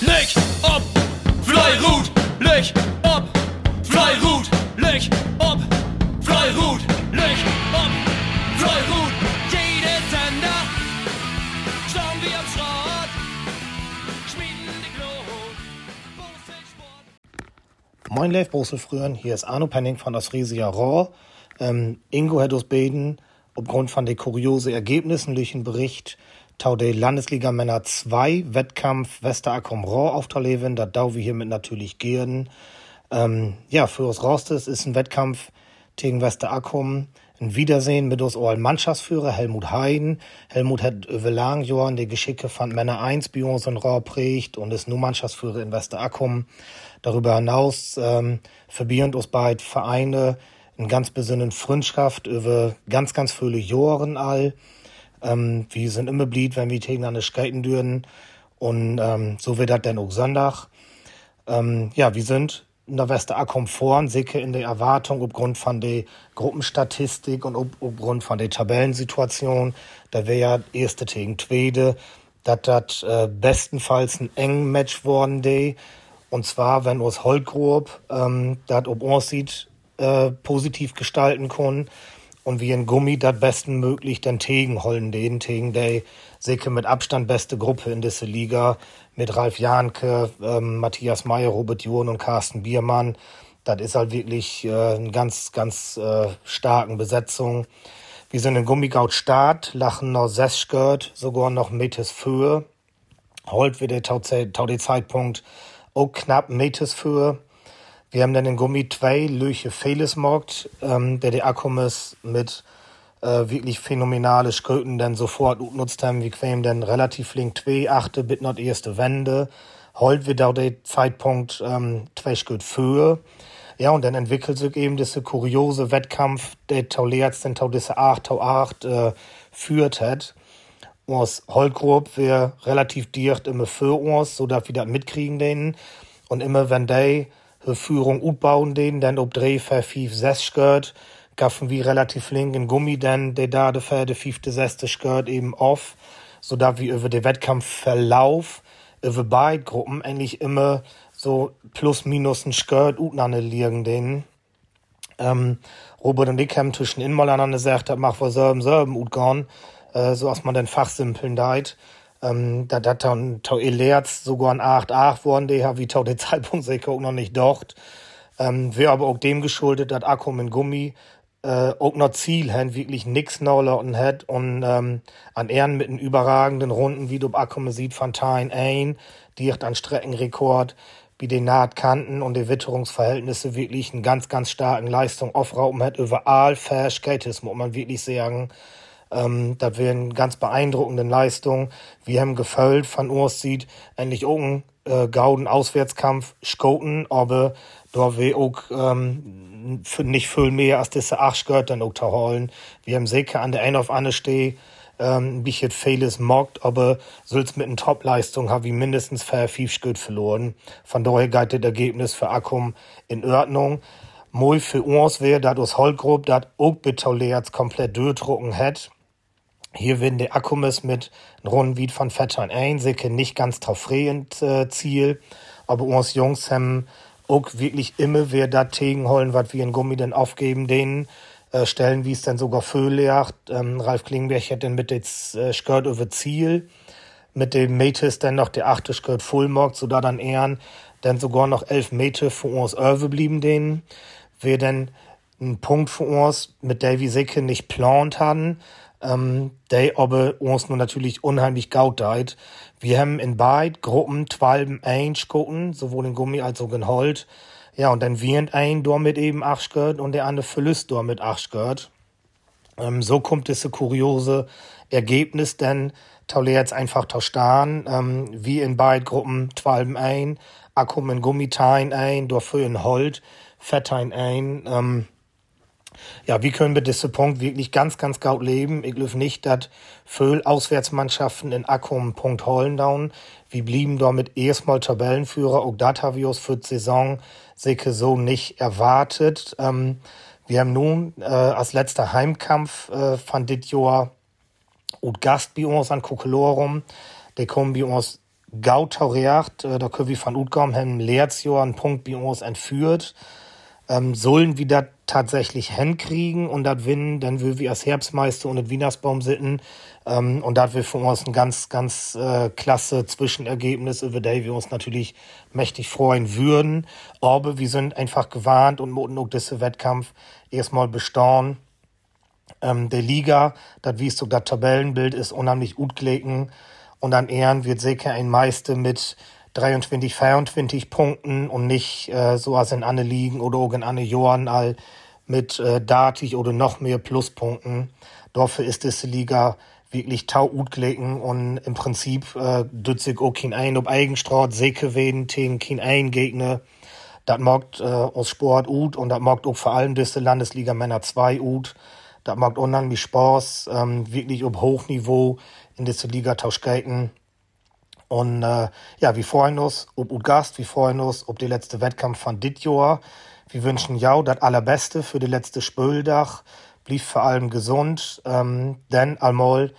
Licht ob, Fleirut, Licht ob, Fleirut, Licht ob, Fleirut, Licht ob, Fleirut. Jede Sender, schauen wir am Schrott, schmieden die Glut, Moin Leif Brüssel hier ist Arno Penning von Ostfriesia Raw. Ähm, Ingo hat uns beten, aufgrund von den kuriosen Ergebnissen durch den Bericht Tau de Landesliga Männer 2 Wettkampf Westerakom Raw auf Torleven, da dau wir hiermit natürlich gehen. Ähm, ja, für uns Rostes ist ein Wettkampf gegen Westerakom. Ein Wiedersehen mit uns allen Mannschaftsführer Helmut Heiden. Helmut hat über lang die Geschicke von Männer 1 bei in Raw prägt und ist nun Mannschaftsführer in Westerakom. Darüber hinaus ähm, verbieren uns beide Vereine in ganz besinnen Freundschaft über ganz, ganz viele Jahren all. Ähm, wir sind immer blieb, wenn wir gegeneinander skaten dürfen. Und ähm, so wird das dann auch Sonntag. Ähm, ja, wir sind in der Westerakom vorn, sicke in der Erwartung aufgrund von der Gruppenstatistik und auf, aufgrund von der Tabellensituation. Da wäre ja erste gegen zweite, dass das äh, bestenfalls ein engen Match worden de. Und zwar, wenn uns Holtgrub ähm, das ob uns sieht, äh, positiv gestalten können und wie ein Gummi das besten möglich den Tegen holen den Tegen der Sicke mit Abstand beste Gruppe in dieser Liga mit Ralf Jahnke, ähm, Matthias Meyer, Robert John und Carsten Biermann. Das ist halt wirklich äh, eine ganz, ganz äh, starken Besetzung. Wir sind in Gummigaut Start, lachen noch sechs gehört, sogar noch Metes für. Holt wir der Tau, Tau Zeitpunkt auch knapp Metes für. Wir haben dann in Gummi zwei Löche Fehlesmorgt, ähm, der die Akkumis mit äh, wirklich phänomenale Skröten dann sofort nutzt haben. Wir quämen dann relativ flink zwei achte, bit not erste Wende. Holt wir da der Zeitpunkt ähm, zwei für. Ja, und dann entwickelt sich eben diese kuriose Wettkampf, der Tau Leerz, den Tau diese 8, Tau 8 äh, führt hat. Uns Holtgrub wir relativ dicht immer für uns, so dass wir das mitkriegen denen. Und immer wenn die Führung utbauen den, dann ob drei, vier, fünf, sechs Skirt, gaffen wie relativ flink in Gummi, dann der da, der vierte, fünfte, sechste Skirt eben auf, so da wir über den Wettkampfverlauf, über beide Gruppen eigentlich immer so plus minus ein Skirt utnane liegen den. Ähm, Robert und ich haben zwischen in mal aneinander gesagt, macht wir selben, selben utgorn, äh, so als man den Fachsimpeln deit. Ähm, da dat dann tau e Lehrz sogar ein 8-8 worden, der wie tau der Zeitpunkt sicher auch noch nicht docht. Ähm, wir aber auch dem geschuldet, dass Akku mit Gummi äh, auch noch Ziel haben, wirklich nix und hat und ähm, an Ehren mit einem überragenden Runden, wie du Akku sieht, von Tyne ein, dicht an Streckenrekord, wie den Nahtkanten und die Witterungsverhältnisse wirklich einen ganz, ganz starken Leistung aufrauben hat, überall fair Skates, muss man wirklich sagen. Ähm, das wäre eine ganz beeindruckende Leistung. Wir haben gefällt von uns sieht auch ein äh, gauden Auswärtskampf Skoten, aber da wir auch ähm, nicht viel mehr als diese acht dann auch zu holen. Wir haben sicher an der einen auf andere steh ähm, ein bisschen vieles mockt, aber soll's mit einer Top-Leistung haben wir mindestens vier, fünf Schritt verloren. Von daher geht das Ergebnis für Akkum in Ordnung. Moi für uns wäre, dass uns Holtgrupp das auch bitte komplett durchdrucken hat. Hier werden die Akkumis mit Rundwied von Vettern einsicke nicht ganz taufrehend äh, Ziel, aber uns Jungs haben auch wirklich immer wer da tegen holen, was wir in Gummi denn aufgeben, denen äh, stellen, wie es denn sogar Föhleacht. Ähm, Ralf Klingberg hat dann mit dem äh, Skirt über Ziel, mit dem Metis dann noch der achte Skirt Fullmorgt, so da dann Ehren, dann sogar noch elf Meter für uns Öwe blieben denen. Wir dann einen Punkt für uns, mit wir sicher nicht plant hatten, ähm, der aber uns natürlich unheimlich gaut deit. Wir haben in beid Gruppen twalben eins gucken, sowohl in Gummi als auch in Holt. Ja, und dann während ein Dor mit eben acht gehört und der andere Verlust Dor mit acht gehört. Ähm, so kommt es kuriose Ergebnis, denn Taule jetzt einfach taustan, ähm, wie in beid Gruppen twalben ein, Akkum in Gummitein ein, Dor für in Holt, Fettein ein, ähm, ja, wie können wir diesen Punkt wirklich ganz, ganz gut leben? Ich glaube nicht, dass viele Auswärtsmannschaften in Akkum Punkt holen down. Wir blieben damit erstmal Tabellenführer. Auch das haben wir für die Saison so nicht erwartet. Ähm, wir haben nun äh, als letzter Heimkampf äh, von dit Jahr und Gast bei uns an Kokelorum. Der kommen bei uns Gautaureacht, äh, da können wir von Utgom haben Lehrtsjahr einen Punkt bei uns entführt. Ähm, sollen wir das tatsächlich hinkriegen und das winnen, dann will wir als Herbstmeister und den Wienersbaum sitzen. Ähm, und das will für uns ein ganz, ganz äh, klasse Zwischenergebnis, über das wir uns natürlich mächtig freuen würden. Aber wir sind einfach gewarnt und moten auch diesen Wettkampf erstmal bestaunen. Ähm, der Liga, das wie so das Tabellenbild ist unheimlich gut gelegen. Und an Ehren wird sicher ein Meister mit 23, 24 Punkten und nicht äh, so als in Anne liegen oder auch in Johann all mit äh, Datig oder noch mehr Pluspunkten. Dafür ist diese Liga wirklich tau gelegen und im Prinzip äh, dützig auch kein ein ob Eigenstraat, Säcke werden, kein ein Gegner. Das mag äh, aus Sport gut und das mag auch vor allem diese Landesliga Männer 2 gut. Das mag unheimlich Spaß, ähm, wirklich auf Hochniveau in dieser Liga tauschgeiten. Und äh, ja, wir freuen uns ob und Gast, wir freuen uns ob die letzte Wettkampf von dit Jahr. Wir wünschen ja das Allerbeste für die letzte Spöldach. Blieb vor allem gesund, ähm, denn einmal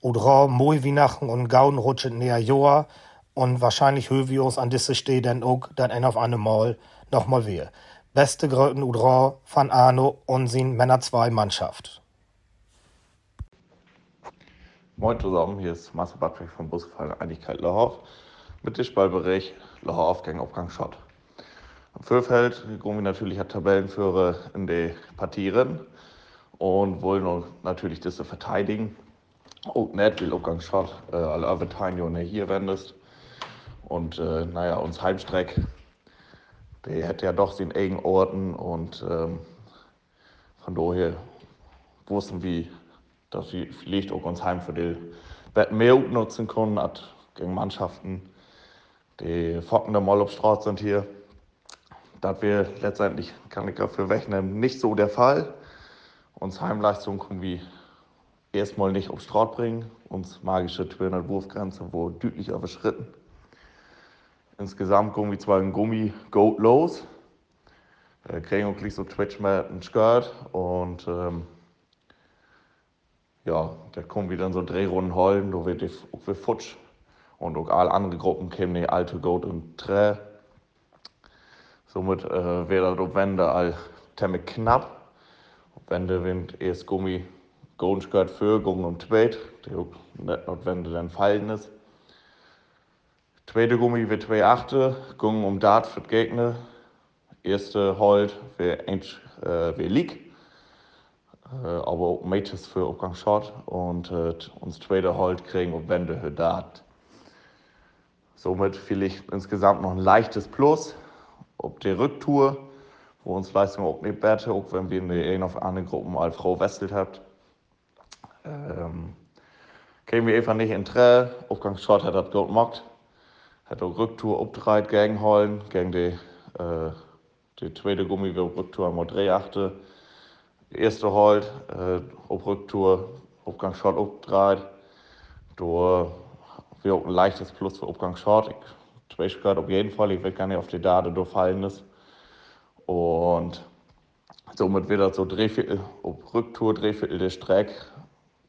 oder moi Weihnachten und gauen rutschen näher Jahr. Und wahrscheinlich wir uns an diese Stelle dann auch dann ein auf einmal nochmal wieder. Beste Gröten Udra von Arno und sin Männer 2 Mannschaft. Moin zusammen, hier ist Marcel Badweg vom Busgefallen Einigkeit Lahoff mit dem Spielbericht gegen Aufgang Schott. Am Fürfeld gehen wir natürlich als Tabellenführer in die Partieren und wollen natürlich das verteidigen. Auch nicht, weil Aufgang Schott äh, alle Overtime hier wendest. Und äh, naja, uns Heimstreck, der hätte ja doch den engen Orten und ähm, von daher wussten wir, dass wir vielleicht auch uns heim für die Bett mehr nutzen können, als gegen Mannschaften, die fockende Moll auf Straße sind hier. Das wäre letztendlich, kann ich dafür wegnehmen, nicht so der Fall. Uns Heimleistung können wir erstmal nicht auf Straße bringen. Uns magische 200 Wurfgrenze wurde deutlich überschritten. Insgesamt kommen wir zwar ein Gummi Goat los, wir kriegen gleich so Twitch mit ein Skirt und ähm, ja, da kommen wieder so Drehrunden holen, da wird auch wir futsch. Und auch alle anderen Gruppen kämen die alte Goat und Trä. Somit äh, wäre das Wende all ziemlich knapp. Wende wind erst Gummi Gold gehört für, Gummi und Tweit, die auch nicht notwendig dann fallen ist. Zweite Gummi wird 2 Achte, Gummi um Dart für die Gegner. Erste für Ainge, äh, wie League. Äh, aber auch Mates für Aufgang Short und äh, uns Trader halt kriegen und Wände für dat. Somit vielleicht insgesamt noch ein leichtes Plus. Ob die Rücktour, wo uns Leistung auch nicht besser, auch wenn wir in der auf anderen Gruppen als Frau westelt habt. Ähm, kämen wir einfach nicht in Trell. Aufgang Short hat das gut gemacht. Hat auch Rücktour abgedreht gegen Hollen, gegen die, äh, die zweite Gummi, wir Rücktour am drei achte erste Halt, äh, auf Rücktour, Aufgang Short abgedreht. Da wir auch ein leichtes Plus für Aufgang Short. Ich weiß gerade auf jeden Fall, ich will gar nicht auf die Daten durchfallen ist. Und somit wird das so Drehviertel, auf Rücktour, Drehviertel der Strecke,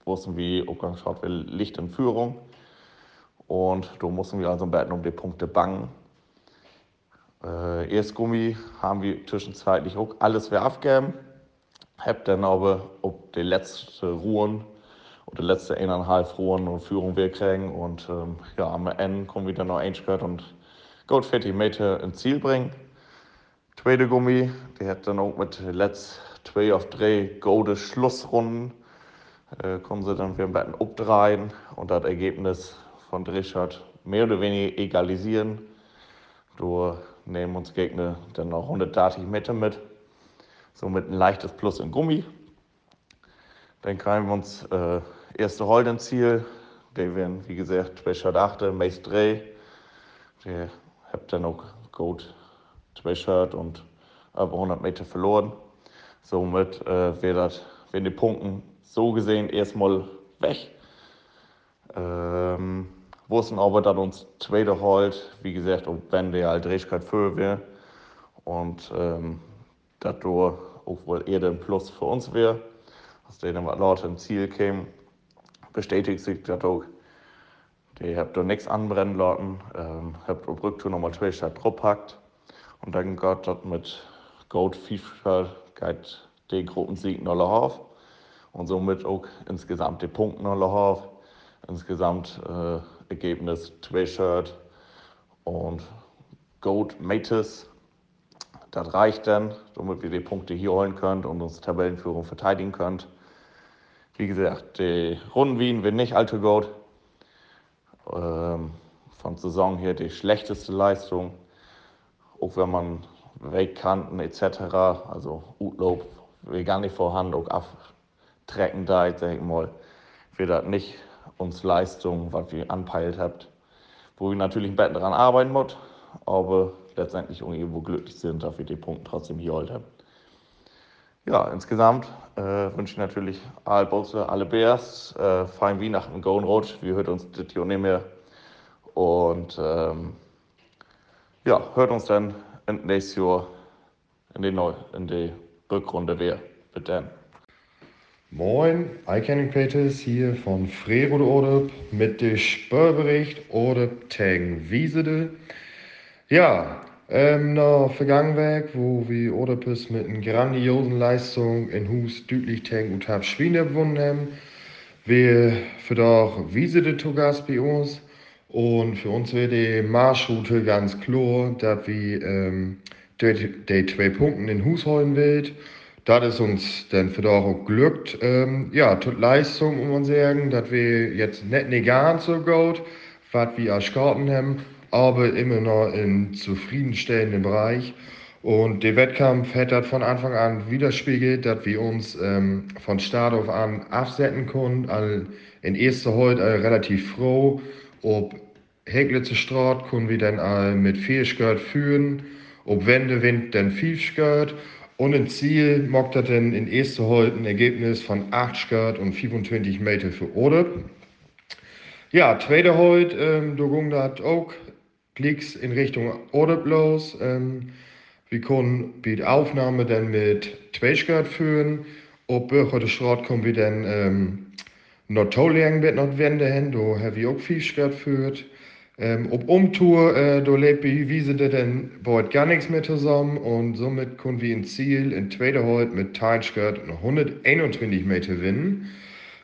wussten wir, Aufgang Short will Licht in Führung. Und da mussten wir also im Betten um die Punkte bangen. Äh, erst Gummi haben wir zwischenzeitlich auch alles wieder abgegeben habe dann aber ob die letzte Ruhen oder letzte eineinhalb Ruhen und Führung wir kriegen und ähm, ja, am Ende kommen wir dann noch ein Skirt und Gold 40 Meter ins Ziel bringen. Zweite Gummi, die hat dann auch mit letzt zwei auf drei golde Schlussrunden äh, kommen sie dann wieder ein bisschen abdrehen und das Ergebnis von Richard mehr oder weniger egalisieren. Du nehmen uns Gegner dann noch 130 Meter mit somit ein leichtes Plus in Gummi. Dann kriegen wir uns äh, erste Holdenziel. Die werden, wie gesagt, Schwächert 8, Mace Dreh. Die habt dann auch Gold Schwächert und über 100 Meter verloren. Somit äh, werden die Punkte so gesehen erstmal weg. Ähm, wussten aber, dass uns zweite Halt, wie gesagt, und wenn der halt Drehigkeit für wäre. Und ähm, dadurch obwohl eher ein Plus für uns wäre, aus denen wir laut im Ziel kämen, bestätigt sich das auch Die habt da nichts anbrennen lassen, ähm, habt auf Rücktour nochmal zwei Stadt packt und dann geht dort mit Gold FIFA geht die Gruppensieg noch auf. Und somit auch insgesamt die Punkte noch auf. Insgesamt äh, Ergebnis zwei Shirt und Gold Mates. Das reicht dann, damit wir die Punkte hier holen können und uns Tabellenführung verteidigen können. Wie gesagt, die Runden Wien wird nicht allzu gut. Ähm, von Saison her die schlechteste Leistung. Auch wenn man Wegkanten etc., also Utlob, wir gar nicht vorhanden, auch aftrecken da, ich sag mal, wird das nicht uns Leistung, was wir anpeilt habt, wo wir natürlich ein bisschen daran arbeiten muss, aber letztendlich irgendwo glücklich sind, wir die Punkte trotzdem hier heute. Ja, insgesamt äh, wünsche ich natürlich alle Bosse, alle Bears, äh, fein Weihnachten, Golden Rutsch. Wir hören uns das hier nicht mehr. Und ähm, ja, hört uns dann nächstes Jahr in die, Neu in die Rückrunde wieder. Bitte. Moin, Iconic Peters hier von Frerode Odep mit dem Spörbericht Odep tegen Wiesede. Ja, ähm, nach Vergangenheit, wo wir Odepes mit einer grandiosen Leistung in Hus deutlich tegen und hab Schwine gewonnen haben. Wir für doch Wiesede zu Gast bei uns. Und für uns wäre die Marschroute ganz klar, dass wir ähm, die, die zwei Punkte in Hus holen will. Das ist uns dann für auch glückt. Ähm, ja, tut Leistung, muss man sagen, dass wir jetzt nicht negant so gut, was wir als haben, aber immer noch im zufriedenstellenden Bereich. Und der Wettkampf hat das von Anfang an widerspiegelt, dass wir uns ähm, von Start auf an absetzen konnten. Also in erster heute äh, relativ froh ob Heglitze Straat können wir dann all mit viel Skirt führen, ob Wende Wind dann viel Skirt und im Ziel mockt er dann in erster heute ein Ergebnis von 8 Skirt und 25 Meter für Ode. Ja, zweite heute, ähm, da das auch Klicks in Richtung Ode bloß. Ähm, wir können die Aufnahme dann mit 2 Skirt führen. Ob Bürger der Straat kommen wir dann ähm, noch toll wird noch Wende hin, da habe ich auch viel Skirt führt. Ähm, ob Umtour, äh, da lebt wie Wiese denn bald gar nichts mehr zusammen und somit können wir ein Ziel in zweiter Halt mit Teilskirt 121 Meter gewinnen.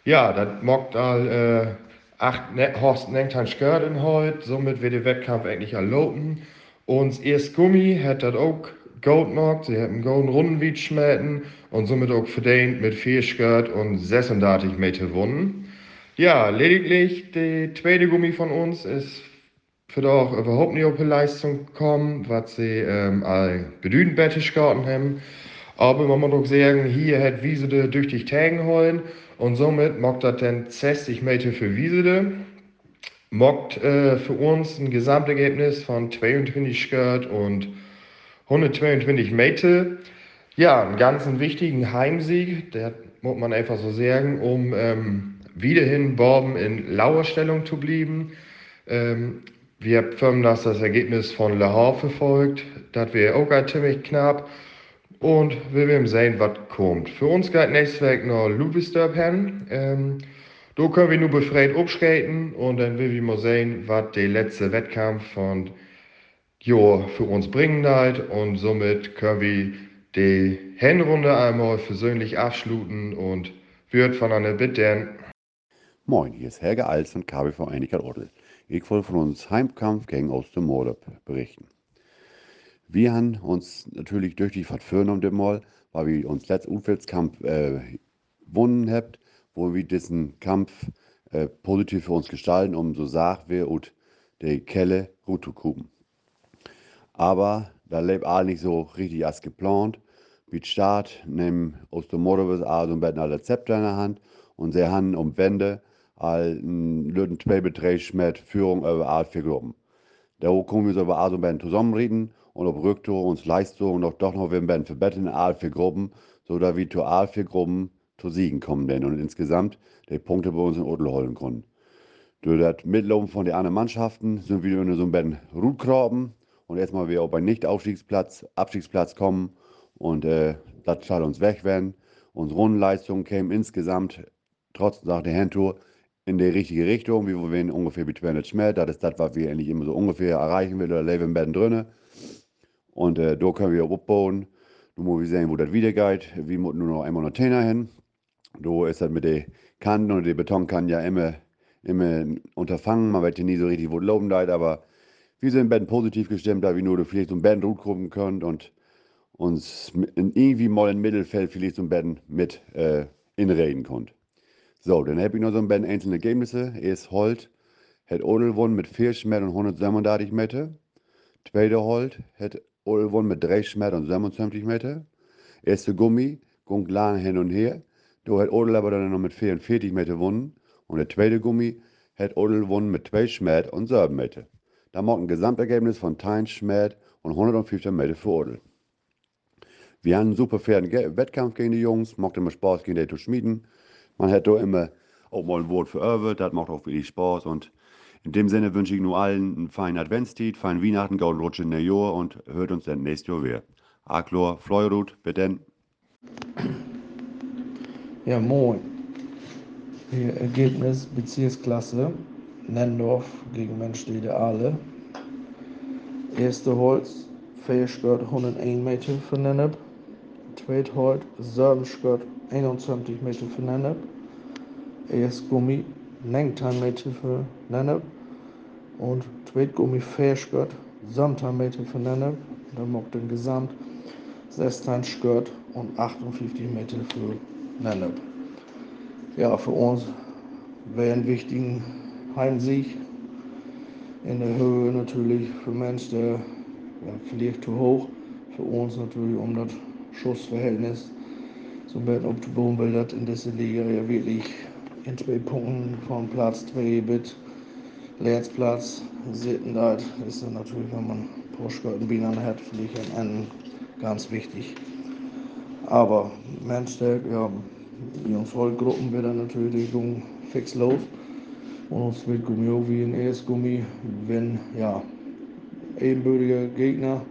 Ja, das mockt all äh, acht ne, Horst Nengtein Skirt in heute, somit wird der Wettkampf eigentlich erlauben. Und erst Gummi hat das auch Gold gemacht, sie haben Golden Rundenwied schmähten und somit auch verdient mit vier Skirt und 36 Meter gewonnen. Ja, lediglich die zweite Gummi von uns ist für auch überhaupt nicht auf die Leistung gekommen, was sie ähm, all bedüdend bettisch haben. Aber man muss auch sagen, hier hat Wiesede durch die Tagen holen und somit macht das dann 60 Meter für Wiesede. Mockt äh, für uns ein Gesamtergebnis von 22 Skirt und 122 Meter. Ja, einen ganz wichtigen Heimsieg, der muss man einfach so sagen, um ähm, wiederhin Borben in lauer Stellung zu bleiben. Ähm, wir haben das, Ergebnis von Le Havre verfolgt. Das wäre auch ziemlich knapp. Und wir werden sehen, was kommt. Für uns geht nächstes Weg noch Ludwigsdorf hin. Ähm, da können wir nur befreit abskaten und dann will wir mal sehen, was der letzte Wettkampf von Jahr für uns bringen halt. Und somit können wir die Hinrunde einmal versöhnlich abschluten und wird von einer Bitte. Moin, hier ist Helge Als von KBV Einiger Ordel. Ich wollte von uns Heimkampf gegen Ostermorde berichten. Wir haben uns natürlich durch die Verführung dem Mal, weil wir uns letzten Umfeldskampf äh, gewonnen haben, wo wir diesen Kampf äh, positiv für uns gestalten, um so sagt wir und die Kelle gut zu kuben. Aber da lebt all nicht so richtig als geplant. Wie Start nehmen Ostermorde bis also ein bisschen Rezepte in der Hand und sie haben um Wände al ein löten Spielbetrag mit Führung über alle vier Gruppen. Da kommen wir so über also ein zusammenreden und ob Rücktour uns Leistung und auch doch noch wir werden verbessern in alle vier Gruppen, so dass wir zu alle vier Gruppen zu Siegen kommen denn und insgesamt die Punkte bei uns in Odel holen können. Durch das Mitlaufen von den anderen Mannschaften sind wir in so ein bisschen Rutgraben und erstmal wir auf einen Nicht-Aufstiegsplatz, Abstiegsplatz kommen und äh, das soll uns weg werden. Unsere Rundenleistung käme insgesamt trotz der Handtour in die richtige Richtung. Wir wollen ungefähr 200 Schmerz. Das ist das, was wir eigentlich immer so ungefähr erreichen wollen. Da leben wir drin. Und äh, da können wir aufbauen. Nun muss wir sehen, wo das wieder geht. Wir müssen nur noch einmal noch Trainer hin. Da ist das mit den Kanten und den Betonkanten ja immer, immer unterfangen. Man weiß ja nie so richtig, wo loben geht, aber wir sind Ben positiv gestimmt, da wir nur vielleicht ein Band gut gucken können und uns irgendwie mal im Mittelfeld vielleicht ein Band mit äh, inreden können. So, dann habe ich noch so ein Band einzelne Ergebnisse. Erst Holt hat Odel gewonnen mit 4 Schmerz und 137 Meter. Zweite Holt hat Gewonnen mit 3 Schmerz und 27 Meter. Erste Gummi, ging lang hin und her. Da hat Odel aber dann noch mit 44 Meter gewonnen. Und der zweite Gummi hat Odel gewonnen mit 2 Schmerz und 7 Meter. Da macht ein Gesamtergebnis von 10 Schmerz und 150 Meter für Odel. Wir haben einen super fairen Wettkampf gegen die Jungs, macht immer Spaß gegen die zu schmieden. Man hat da immer auch mal ein Wort für Irwe, das macht auch wirklich Spaß und in dem Sinne wünsche ich nur allen einen feinen Adventstiet, feinen Weihnachten, golden Rutsch in der Jahr und hört uns dann nächstes Jahr wieder. Aklor, Fleurut, bitte. Ja, moin. Hier Ergebnis Bezirksklasse Nendorf gegen Menstede Aale. Erste Holz, Feierskirt 101 Meter für Nennep. Tweede Holz, Serbenskirt 21 Meter für Nennep. Erst Gummi 19 Meter für Nennep. Und Tweet Gummi Feierskirt 17 Meter für Nennep. Da macht den Gesamt 16 Skirt und 58 Meter für Nennep. Ja, für uns wäre ein wichtigen Heimsieg in der Höhe natürlich für Mensch, der ja, vielleicht zu hoch. Für uns natürlich um das Schussverhältnis so bisschen aufzubauen, weil das in dieser Liga ja wirklich in zwei Punkten von Platz 2 bis Letztplatz sitten da ist dann natürlich, wenn man Postkartenbienen hat, vielleicht ein Ende ganz wichtig. Aber Mensch, der, ja, unseren Gruppen wird dann natürlich fix los. Und uns wird Gummi auch wie ein ES-Gummi, wenn ja, ebenbürtige Gegner,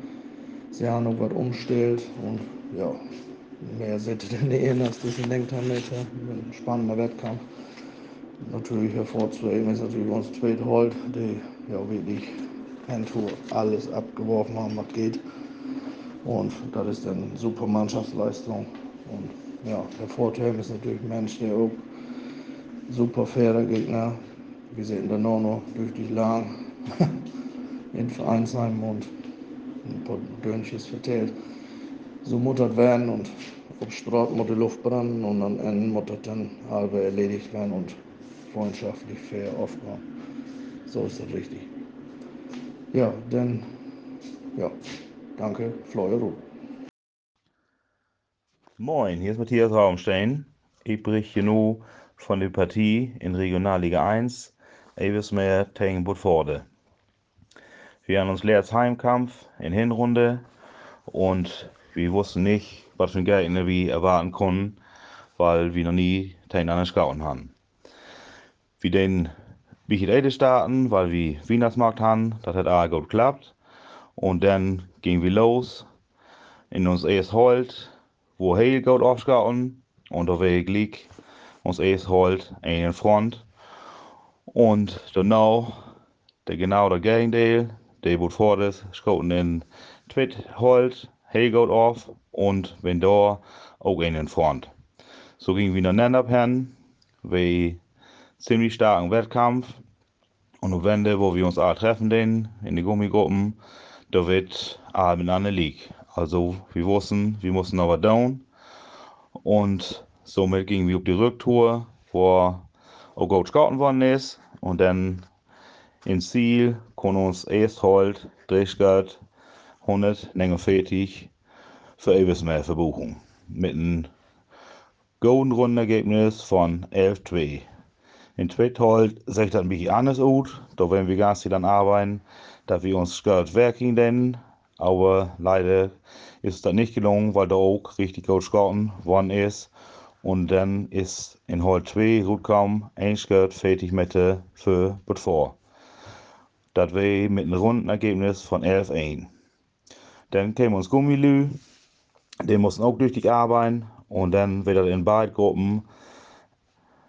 sie haben noch was umstellt und ja, mehr sollte denn nicht als diesen Lenktermeter, ein spannender Wettkampf. Natürlich hervorzuheben ist natürlich uns Tweet Holt, die ja wirklich Handtour alles abgeworfen haben, was geht. Und das ist dann super Mannschaftsleistung. Und ja, hervorzuheben ist natürlich Mensch, der auch super fairer Gegner, wir sind dann auch noch durch die Lagen in Vereinsheim und ein paar Dönches verteilt. So muttert werden und auf Straat muss die Luft brennen und am Ende muss das dann halbe erledigt werden und freundschaftlich fair aufbauen. So ist das richtig. Ja, dann, ja, danke, Fleuer Ruh. Moin, hier ist Matthias Raumstein. Ich berichte nur von der Partie in Regionalliga 1 Eversmeer tegen Botforde. Wir haben uns leert Heimkampf in Hinrunde und wir wussten nicht, was für ein Gegner wir erwarten konnten, weil wir noch nie gegeneinander schauen haben. Wir den ich starten, weil wir Weihnachtsmarkt haben, das hat auch gut geklappt. Und dann gingen wir los in uns erst Holt, wo heel gut aufschauen und auf Weg liegt uns erst Holt in Front und daarna, de genau der Gegendeel, die wordt voor is, schoten in Twit holt, heel goed auf und wenn da auch in den Front. So gingen wir nacheinander hin, wie ziemlich starken Wettkampf und am Ende, wo wir uns alle treffen, den, in die Gummigruppen, da wird alle miteinander lieg. Also wir wussten, wir mussten aber down und somit gingen wir auf die Rücktour, wo auch gut scouten worden ist und dann ins Ziel kann uns erst halt Drehgeld 149 für Ebersmeer verbuchen. Mit einem golden Rundenergebnis von 11-2. In Tweethold sieht das ein bisschen anders aus. Da werden wir ganz dann arbeiten, dass wir uns Geld werken denn. Aber leider ist das nicht gelungen, weil da auch richtig gut scouten worden ist. Und dann ist in Hall 2 rausgekommen, ein Skirt fertig mit der für vor. Das war mit einem runden Ergebnis von 11-1. Dann kämen uns Gummilü, die mussten auch durch die arbeiten. Und dann das in beiden Gruppen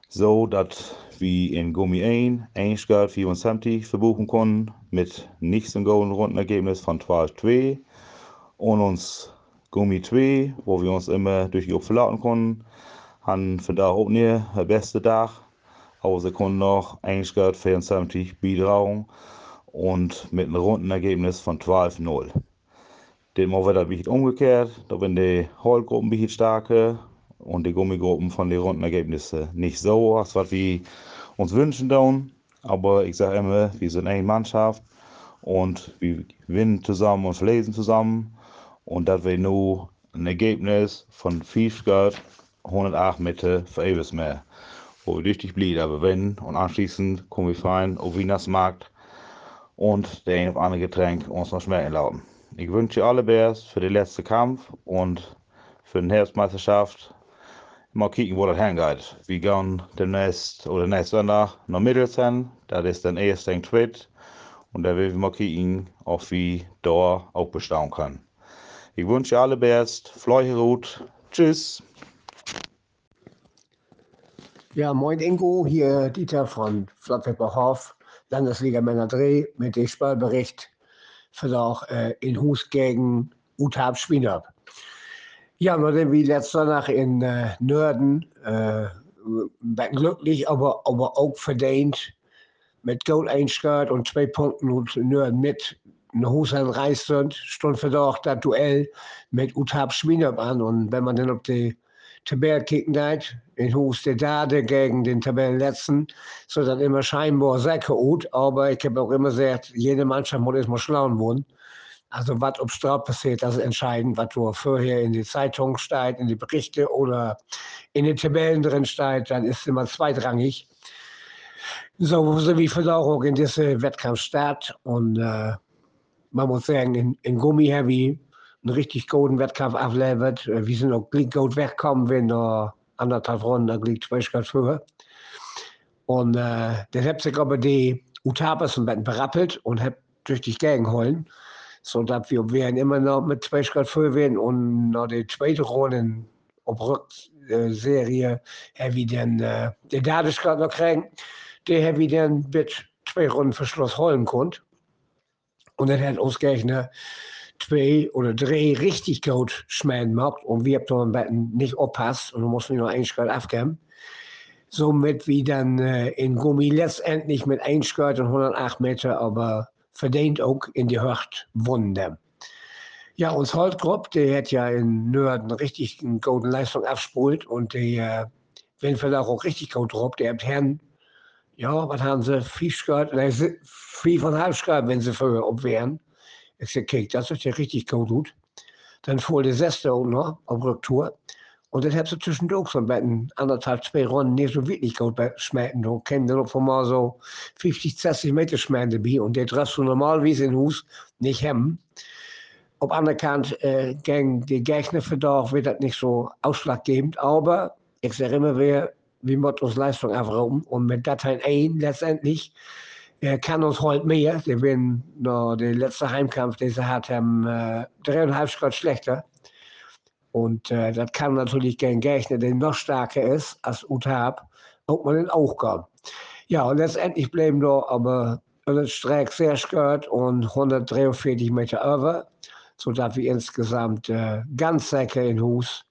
so, dass wie in Gummi 1, 1 Skirt 74 verbuchen konnten, mit nicht einem golden Rundenergebnis von 12-2. Und uns Gummi 2, wo wir uns immer durch die Opfer verlauten konnten, haben für da auch nicht der beste Tag. Aber sie konnten noch 1 Skirt 74 beitragen und mit einem Rundenergebnis von 12-0. Den Mal wird das umgekehrt, da werden die Hallgruppen ein bisschen stärker und die Gummigruppen von den Rundenergebnissen nicht so, was wir uns wünschen. Dann. Aber ich sage immer, wir sind eine Mannschaft und wir gewinnen zusammen und verlesen zusammen. Und das wäre nur ein Ergebnis von 5 Grad 108 Meter für Eversmeer, wo wir richtig blieben, aber wenn und anschließend kommen wir fein auf Wienersmarkt und der ein oder andere Getränk uns noch schmecken lassen. Ich wünsche alle Bears für den letzten Kampf und für die Herbstmeisterschaft. Mal kicken, wo das hingeht. Wir gehen demnächst oder nächsten Sonntag nach Middleton. Das ist dann erst ein Tweet. Und da will wir mal kicken, ob wir da auch bestaunen können. Ich wünsche alle Bears, Fleuche gut. Tschüss. Ja, moin Ingo, hier Dieter von Flottwipperhof, Landesliga Männer Dreh mit dem Spielbericht auch äh, in Hus gegen Utab Schwinab. Ja, wir wie letztes Sonntag in äh, Nörden, äh, glücklich, aber, aber auch verdient mit Gold einschert und zwei Punkten und Nörden mit nach Husheim reist sind, stund für das Duell mit Utab Schwinab an und wenn man dann auf die Tabelle kicken hat, in der Dade gegen den Tabellenletzten, so dann immer scheinbar sehr gut, aber ich habe auch immer gesagt, jede Mannschaft muss erstmal schlau werden. Also was ob Straub passiert, das ist entscheidend, was du vorher in die Zeitung steht, in die Berichte oder in den Tabellen drin steht, dann ist immer zweitrangig. So, so wie Verlauchung in diese Wettkampf statt und äh, man muss sagen, in, in Gummi Heavy einen richtig guten Wettkampf ablevert. Wir sind auch gut weggekommen, wenn noch anderthalb Runden, da liegt zwei Schritt früher. Und äh, dann hat sich aber die Utapas ein bisschen berappelt und hat durch die Gegend holen, sodass wir werden immer noch mit zwei Schritt früher werden und noch die zweite Runde auf Rückserie haben wir dann äh, den Datenschritt noch kriegen, der wir dann mit zwei Runden Verschluss holen konnte. Und dann hat uns gerechnet, twee oder drei richtig gut schmeiden macht und wir haben dann nicht oppasst und dann mussten wir noch einen Schritt aufgeben. Somit wie dann äh, in Gummi letztendlich mit 1 Schritt und 108 Meter, aber verdient auch in die Hört Wunder. Ja, uns Holtgrupp, der hat ja in Nörden richtig eine gute Leistung abspult und der, äh, wir auch richtig gut drauf, der hat Herrn, ja, was haben sie, vier Schritt, nein, fünfeinhalb Schritt, wenn sie früher abwehren. Ich sage, kijk, das ist ja richtig gut. Dann fuhr der Seste auch noch auf Rücktour. Und dann hat sie zwischendurch so ein anderthalb, zwei Runden nicht so wirklich gut schmecken. Da kämen dann auf einmal so 50, 60 Meter schmecken dabei. Und der triffst du normalerweise in Hus nicht hemmen. Anderen Kant, äh, gegen die Gegner verdorf wird das nicht so ausschlaggebend. Aber ich sage immer wieder, wir müssen uns Leistung aufrauben. Und mit Dateien 1 letztendlich er kann uns heute mehr. Die werden noch der letzte Heimkampf, den sie hat, haben äh, dreieinhalb schlechter. Und äh, das kann natürlich gegen Gegner, der noch stärker ist als Utab, auch mal in auch kommen. Ja, und letztendlich bleiben da aber ein Streck sehr skört und 143 Meter über, sodass wir insgesamt äh, ganz sicher in Hus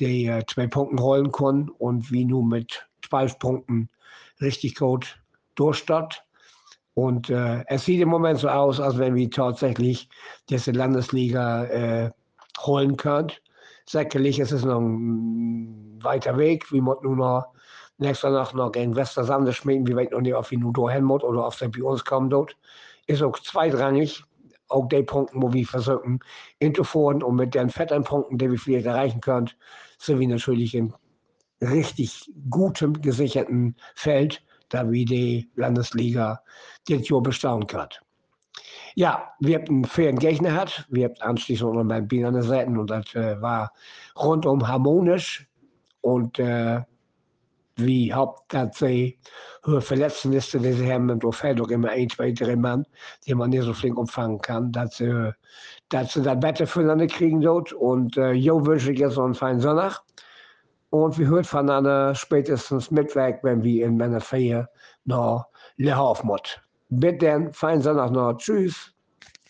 die äh, zwei Punkte holen konnten und wie nun mit 12 Punkten richtig gut durchstatt. Und äh, es sieht im Moment so aus, als wenn wir tatsächlich diese Landesliga äh, holen können. Sicherlich ist es noch ein weiter Weg. Wir müssen nur noch nächste Nacht noch gegen Westersande schmecken. Wir wissen noch nicht, ob wir nur dahin müssen oder ob sie bei uns kommen dort. Ist auch zweitrangig. Auch die Punkte, wo wir versuchen, hinzufahren und mit den fetten Punkten, die wir vielleicht erreichen können, wir natürlich in richtig gutem, gesicherten Feld da wie die Landesliga das Jahr bestaunen kann. Ja, wir haben einen fairen Gegner gehabt. Wir haben anschließend noch beim Bier an der Seite und das äh, war rundum harmonisch. Und äh, wie haupt dass sie hohe Verletztenliste, die sie haben, und fällt auch immer ein, zwei, drei Mann, die man nicht so flink umfangen kann, dass sie, dass sie das Wetter füreinander kriegen dort. Und äh, jo wünsche ich jetzt noch einen feinen Sonntag. Und wir hören voneinander spätestens Mittwoch, wenn wir in Männer 4 nach Le Havre Mit dann, feinen Sonntag noch. Tschüss.